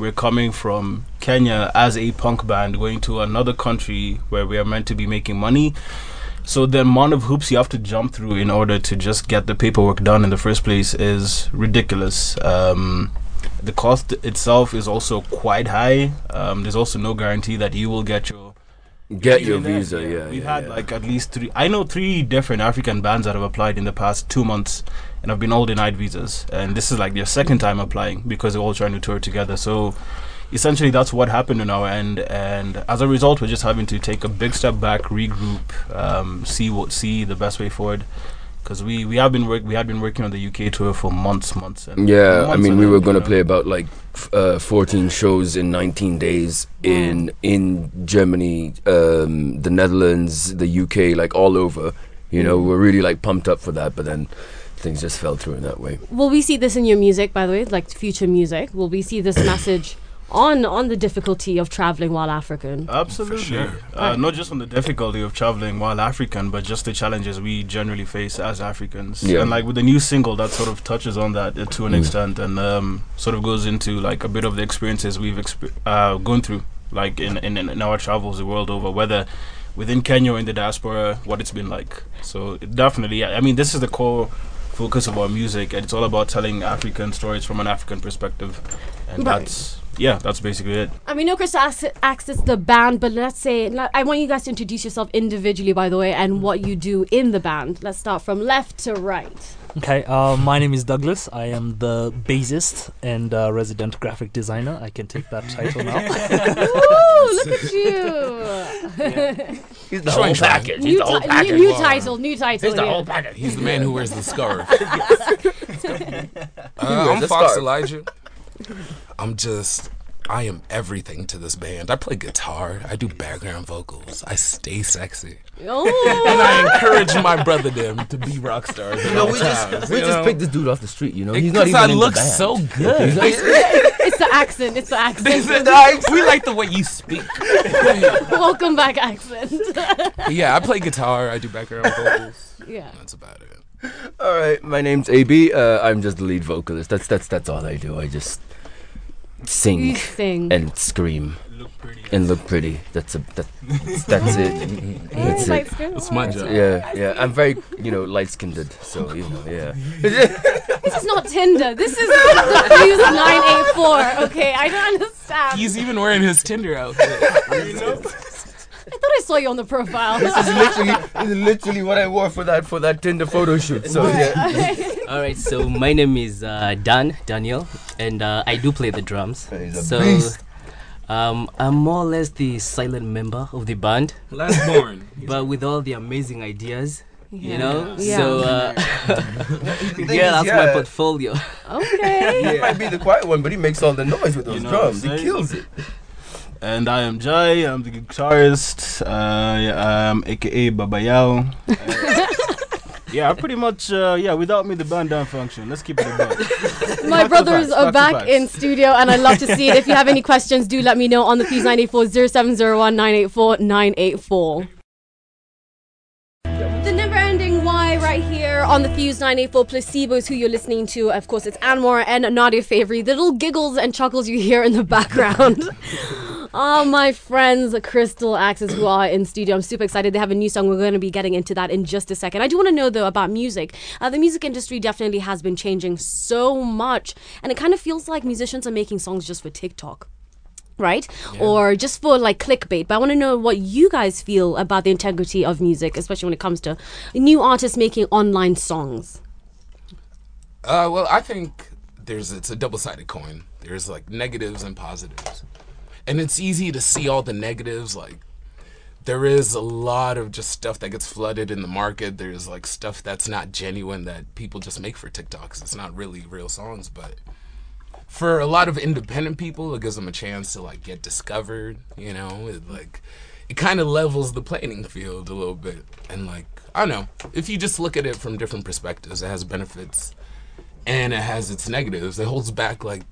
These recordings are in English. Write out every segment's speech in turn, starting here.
we're coming from Kenya as a punk band going to another country where we are meant to be making money. So the amount of hoops you have to jump through in order to just get the paperwork done in the first place is ridiculous. Um, the cost itself is also quite high. Um, there's also no guarantee that you will get your Get your there. visa, yeah. We've yeah, had yeah. like at least three. I know three different African bands that have applied in the past two months and have been all denied visas. And this is like their second time applying because they're all trying to tour together. So essentially, that's what happened on our end. And as a result, we're just having to take a big step back, regroup, um, see what see the best way forward. Because we, we have been work we had been working on the UK tour for months, months. And Yeah, I mean, we end, were gonna know. play about like f- uh, 14 shows in 19 days in in Germany, um, the Netherlands, the UK, like all over. You know, we're really like pumped up for that, but then things just fell through in that way. Will we see this in your music, by the way, like future music? Will we see this message on on the difficulty of traveling while African? Absolutely. sure. Uh, not just on the difficulty of traveling while African, but just the challenges we generally face as Africans. Yeah. And like with the new single, that sort of touches on that uh, to an Mm. extent, and um, sort of goes into like a bit of the experiences we've exp- uh, gone through, like in, in in our travels the world over, whether within Kenya or in the diaspora, what it's been like. So it definitely, I mean, this is the core focus of our music, and it's all about telling African stories from an African perspective, and Right. that's yeah, that's basically it. I mean, no, Chris asks, asks the band, but let's say I want you guys to introduce yourself individually, by the way, and what you do in the band. Let's start from left to right. Okay, uh, my name is Douglas. I am the bassist and uh, resident graphic designer. I can take that title now. Ooh, look at you! He's the whole package. new, the whole package. new, new title, new title. here. package. He's the man who wears the scarf. uh, I'm the Fox scarf. Elijah. I'm just, I am everything to this band. I play guitar. I do background vocals. I stay sexy, Oh. and I encourage my brother them to be rock stars. You know, all we just we you just picked this dude off the street. You know, he's not Because even I in look the band. so good. it's the accent. It's the They accent. said, "I- we like the way you speak. Welcome back, accent. Yeah, I play guitar. I do background vocals. yeah. That's about it. All right, my name's AB. Uh, I'm just the lead vocalist. That's that's that's all I do. I just You sing sing. and scream Look and look pretty. That's a that, that's it. That's it. It's That's my job. Yeah, yeah. I'm very you know light skinned, so you know yeah. This is not Tinder. This is the Fuse 984. Okay, I don't understand. He's even wearing his Tinder outfit. I thought I saw you on the profile. This is literally this is literally what I wore for that for that Tinder photo shoot. So yeah. All right, so my name is uh, Dan Daniel, and uh, I do play the drums. He's a so beast. um, I'm more or less the silent member of the band, Last born. but with all the amazing ideas, Yeah. you know. Yeah. So uh, yeah, is, that's my portfolio. Okay. He might be the quiet one, but he makes all the noise with those You know drums. He kills it. And I am Jai. I'm the guitarist, uh, um, aka Baba Yao. Uh, yeah, pretty much. Uh, yeah, without me, the band don't function. Let's keep it a buck. My brothers are back to back in studio, and I'd love to see it. If you have any questions, do let me know on the Fuse 984 0701 984 984. The here on the Fuse 984 Placebos, who you're listening to. Of course, it's Anwar and Nadia Favori. The little giggles and chuckles you hear in the background. All my friends, Crystal Axis, who are in studio. I'm super excited. They have a new song. We're going to be getting into that in just a second. I do want to know, though, about music. Uh, the music industry definitely has been changing so much, and it kind of feels like musicians are making songs just for TikTok right? Or just for like clickbait. But I want to know what you guys feel about the integrity of music, especially when it comes to new artists making online songs. Uh, well, I think there's it's a double-sided coin. There's like negatives and positives, and it's easy to see all the negatives. Like there is a lot of just stuff that gets flooded in the market. There's like stuff that's not genuine that people just make for TikToks. It's not really real songs, but for a lot of independent people, it gives them a chance to like get discovered. You know, it like it kind of levels the playing field a little bit, and like I don't know if you just look at it from different perspectives, it has benefits and it has its negatives. It holds back like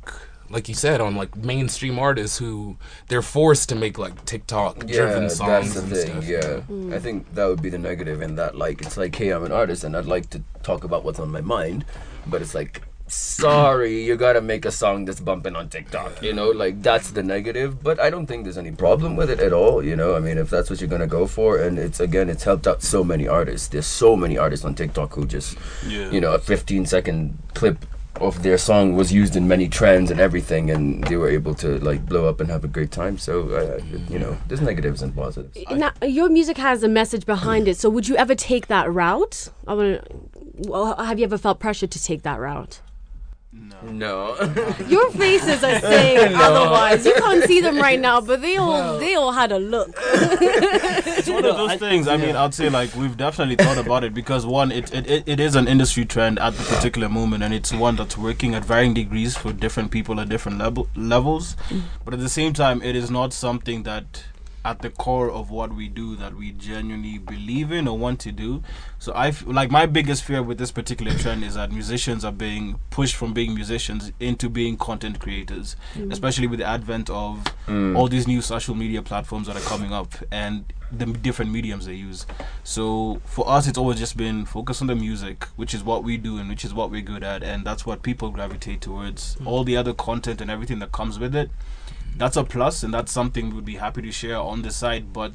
like you said on like mainstream artists who they're forced to make like TikTok driven songs that's the and thing. stuff. Yeah, I hmm. think that would be the negative in that. Like, it's like, hey, I'm an artist and I'd like to talk about what's on my mind, but it's like sorry, you gotta make a song that's bumping on TikTok. You know, like that's the negative. But I don't think there's any problem with it at all. You know, I mean, if that's what you're gonna go for, and it's again, it's helped out so many artists. There's so many artists on TikTok who just, Yeah. you know, a 15 second clip of their song was used in many trends and everything, and they were able to like blow up and have a great time. So, uh, you know, there's negatives and positives. Now, your music has a message behind it. So would you ever take that route? I want well, have you ever felt pressure to take that route? No. no. Your faces are saying otherwise. You can't see them right now, but they all they all had a look. it's one of those things. I mean, I'd say like we've definitely thought about it because one, it, it, it, it is an industry trend at the particular moment, and it's one that's working at varying degrees for different people at different level levels. Mm. But at the same time, it is not something that at the core of what we do that we genuinely believe in or want to do. So I f- like my biggest fear with this particular trend is that musicians are being pushed from being musicians into being content creators, mm. especially with the advent of mm. all these new social media platforms that are coming up and the different mediums they use. So for us, it's always just been focus on the music, which is what we do and which is what we're good at, and that's what people gravitate towards. Mm. All the other content and everything that comes with it, that's a plus, and that's something we'd be happy to share on the side. But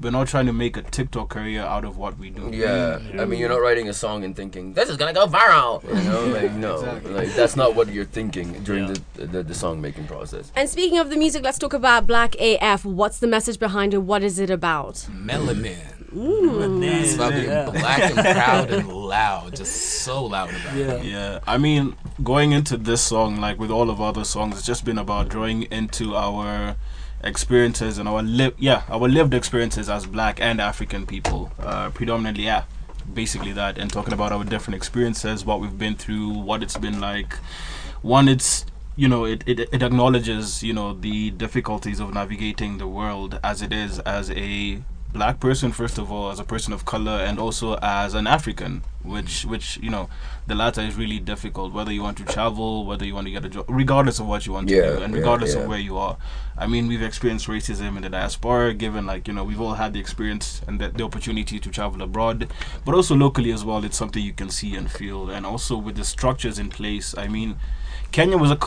we're not trying to make a TikTok career out of what we do. Yeah, I mean, you're not writing a song and thinking this is gonna go viral. You know, like no, like that's not what you're thinking during Yeah. the, the the song making process. And speaking of the music, let's talk about Black AF. What's the message behind it? What is it about? Melanin. It's about being Yeah. black and proud and loud, just so loud about it. Yeah. Yeah, I mean, going into this song, like with all of other songs, it's just been about drawing into our experiences and our live, yeah, our lived experiences as Black and African people, uh, predominantly, yeah, basically that, and talking about our different experiences, what we've been through, what it's been like. One, it's you know, it, it it acknowledges you know the difficulties of navigating the world as it is as a black person first of all as a person of color and also as an african which which you know the latter is really difficult whether you want to travel whether you want to get a job regardless of what you want to do and regardless yeah. of where you are i mean we've experienced racism in the diaspora given like you know we've all had the experience and the, the opportunity to travel abroad but also locally as well it's something you can see and feel and also with the structures in place i mean kenya was a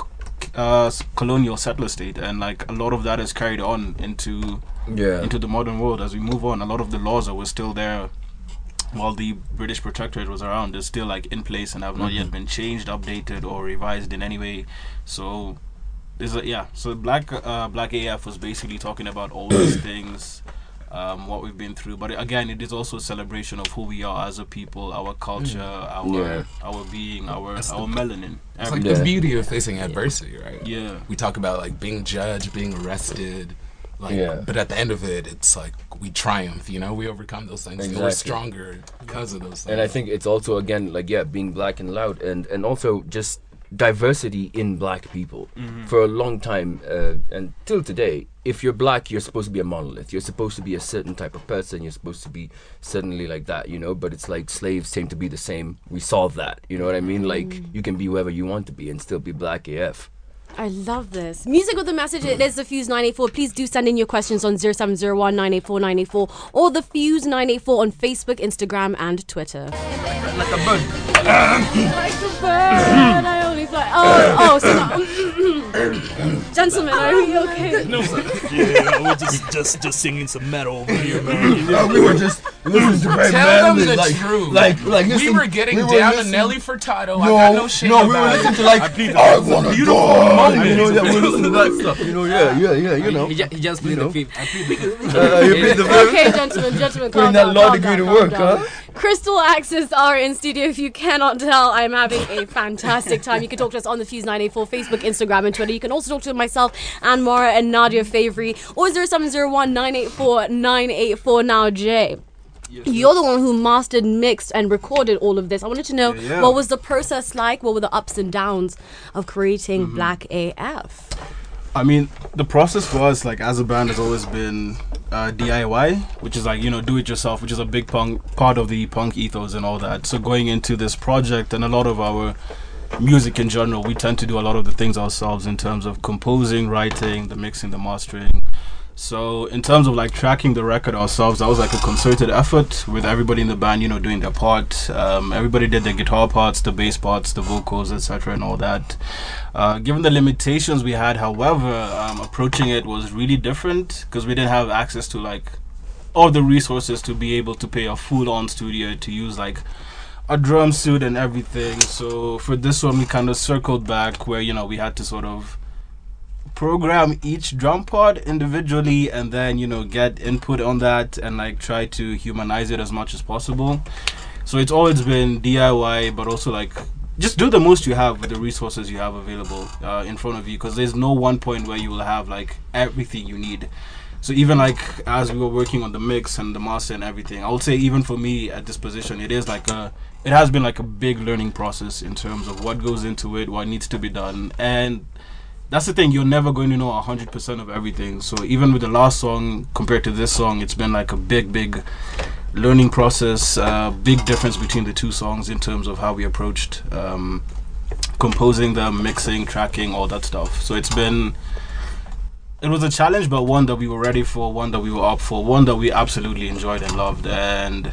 uh, colonial settler state and like a lot of that is carried on into Yeah, into the modern world. As we move on a lot of the laws that were still there while the british protectorate was around is still like in place and have not yet been changed updated or revised in any way. So there's a yeah. So black uh, black af was basically talking about all these things um, what we've been through. But again it is also a celebration of who we are as a people our culture our Yeah. our being our That's the- our melanin It's like Yeah. the beauty of facing adversity, right? yeah. We talk about like being judged, being arrested, like, Yeah. but at the end of it, it's like we triumph. You know, we overcome those things. And we're stronger because of those things. and I think it's also again like yeah, being black and loud, and and also just diversity in black people for a long time uh, and till today. If you're black, you're supposed to be a monolith. You're supposed to be a certain type of person. You're supposed to be certainly like that, you know. But it's like slaves seem to be the same. We solved that. You know what I mean? Like you can be whoever you want to be and still be black AF. I love this. Music with a message. It is the Fuse 984. Please do send in your questions on 0701 984 984 or the Fuse 984 on Facebook, Instagram, and Twitter. Like a bird. Like a bird, I only fly. Oh, oh, so gentlemen, are you okay? No, yeah, we're just just just singing some metal over here, man. we were just listening to Ray Tell them the truth. like, like we listen- were getting we were down to Nelly Furtado. I got no shame no, we were listening it. to like I want to die. You know, yeah, we were listening to that stuff. You know, yeah, yeah, yeah. You know, He, he just played know. the fifth. I played the fifth. uh, you beat the verb. Okay, gentlemen, gentlemen, Putting calm that down, law calm degree down, to work, huh? Crystal Axis are in studio. If you cannot tell, I'm having a fantastic time. You can talk to us on the Fuse 984 Facebook, Instagram, and Twitter. You can also talk to myself and Mara and Nadia Favry or 0701 984 984 now, Jai. You're the one who mastered, mixed, and recorded all of this. I wanted to know Yeah, yeah. what was the process like? What were the ups and downs of creating Mm-hmm. Black AF? I mean, the process for us, like as a band, has always been uh, DIY, which is like you know do it yourself, which is a big punk part of the punk ethos and all that. So going into this project and a lot of our music in general, we tend to do a lot of the things ourselves in terms of composing, writing, the mixing, the mastering. So in terms of like tracking the record ourselves, that was like a concerted effort with everybody in the band, you know, doing their part. Um, everybody did the guitar parts, the bass parts, the vocals, etc., and all that. Uh, given the limitations we had, however, um, approaching it was really different because we didn't have access to like all the resources to be able to pay a full-on studio to use like a drum suit and everything. So for this one, we kind of circled back where you know we had to sort of program each drum part individually and then you know get input on that and like try to humanize it as much as possible. So it's always been diy but also like just do the most you have with the resources you have available uh, in front of you because there's no one point where you will have like everything you need. So even like as we were working on the mix and the master and everything i would say even for me at this position it is like a it has been like a big learning process in terms of what goes into it what needs to be done and that's the thing you're never going to know 100% of everything. So even with the last song compared to this song it's been like a big big learning process uh, big difference between the two songs in terms of how we approached um, composing them mixing tracking all that stuff. So it's been it was a challenge but one that we were ready for one that we were up for one that we absolutely enjoyed and loved. And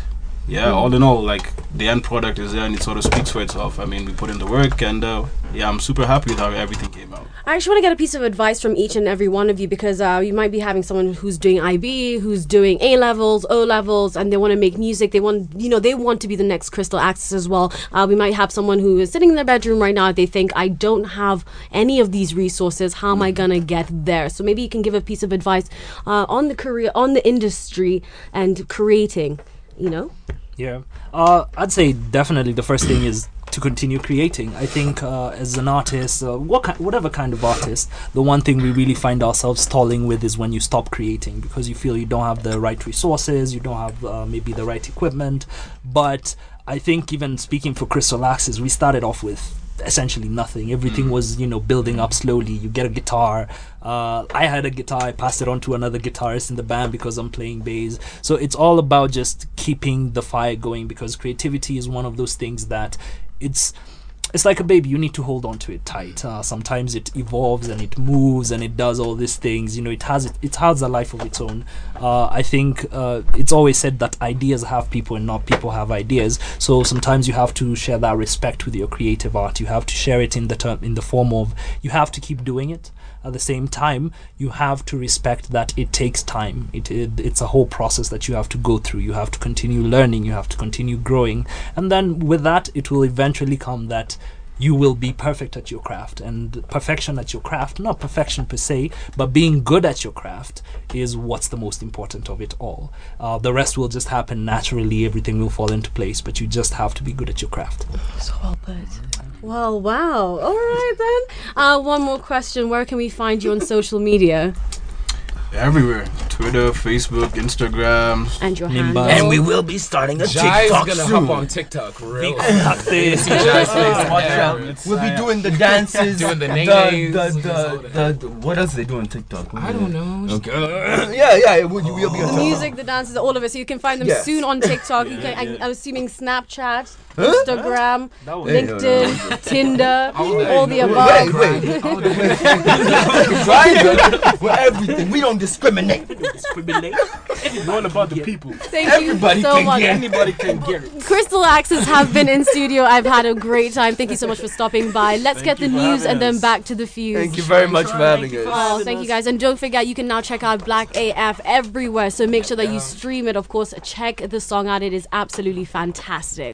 yeah all in all like the end product is there and it sort of speaks for itself i mean we put in the work and uh, yeah i'm super happy with how everything came out I actually want to get a piece of advice from each and every one of you because uh, you might be having someone who's doing IB, who's doing A levels, O levels, and they want to make music. They want, you know, they want to be the next Crystal Axis as well. Uh, we might have someone who is sitting in their bedroom right now. They think, I don't have any of these resources. How am I gonna get there? So maybe you can give a piece of advice uh, on the career, on the industry, and creating. You know. Yeah, uh, I'd say definitely the first thing is to continue creating. I think uh, as an artist, uh, what ki- whatever kind of artist, the one thing we really find ourselves stalling with is when you stop creating because you feel you don't have the right resources, you don't have uh, maybe the right equipment. But I think even speaking for Crystal Axis, we started off with essentially nothing. Everything was you know building up slowly. You get a guitar. Uh, I had a guitar. I passed it on to another guitarist in the band because I'm playing bass. So it's all about just keeping the fire going because creativity is one of those things that it's it's like a baby you need to hold on to it tight. Uh, sometimes it evolves and it moves and it does all these things. You know it has it, it has a life of its own. Uh, i think uh, it's always said that ideas have people and not people have ideas. So sometimes you have to share that respect with your creative art. You have to share it in the term in the form of you have to keep doing it at the same time you have to respect that it takes time. It, it it's a whole process that you have to go through. You have to continue learning. You have to continue growing. And then with that it will eventually come that you will be perfect at your craft and perfection at your craft not perfection per se but being good at your craft is what's the most important of it all uh, the rest will just happen naturally everything will fall into place but you just have to be good at your craft So well put. Well, wow. All right then. Uh, one more question. Where can we find you on social media everywhere twitter facebook instagram and your Nimba. handle? And we will be starting a Jai's TikTok gonna soon. hop on TikTok real. That's it. See Jai's face Watch everywhere. out. We'll be doing the dances, Doing the the, nays, the, all the, the, what else they do on TikTok? I don't know. Okay. yeah, yeah, it will, we'll be on the music, the dances, all of it. So you can find them Yes. soon on TikTok. you can, I, I'm assuming Snapchat, Instagram, that was Hey, LinkedIn, Tinder, All all the above. Wait, wait. Grindr, we're everything. We don't discriminate. Discriminate. it's all about the people Thank Everybody you so can much. get anybody can get it Crystal Axis have been in studio. I've had a great time. Thank you so much for stopping by. Let's get the news having and then back to the fuse. Thank you very much for having us. Oh, thank you guys. And don't forget, you can now check out Black AF everywhere. So make sure that you stream it. Of course, check the song out. It is absolutely fantastic.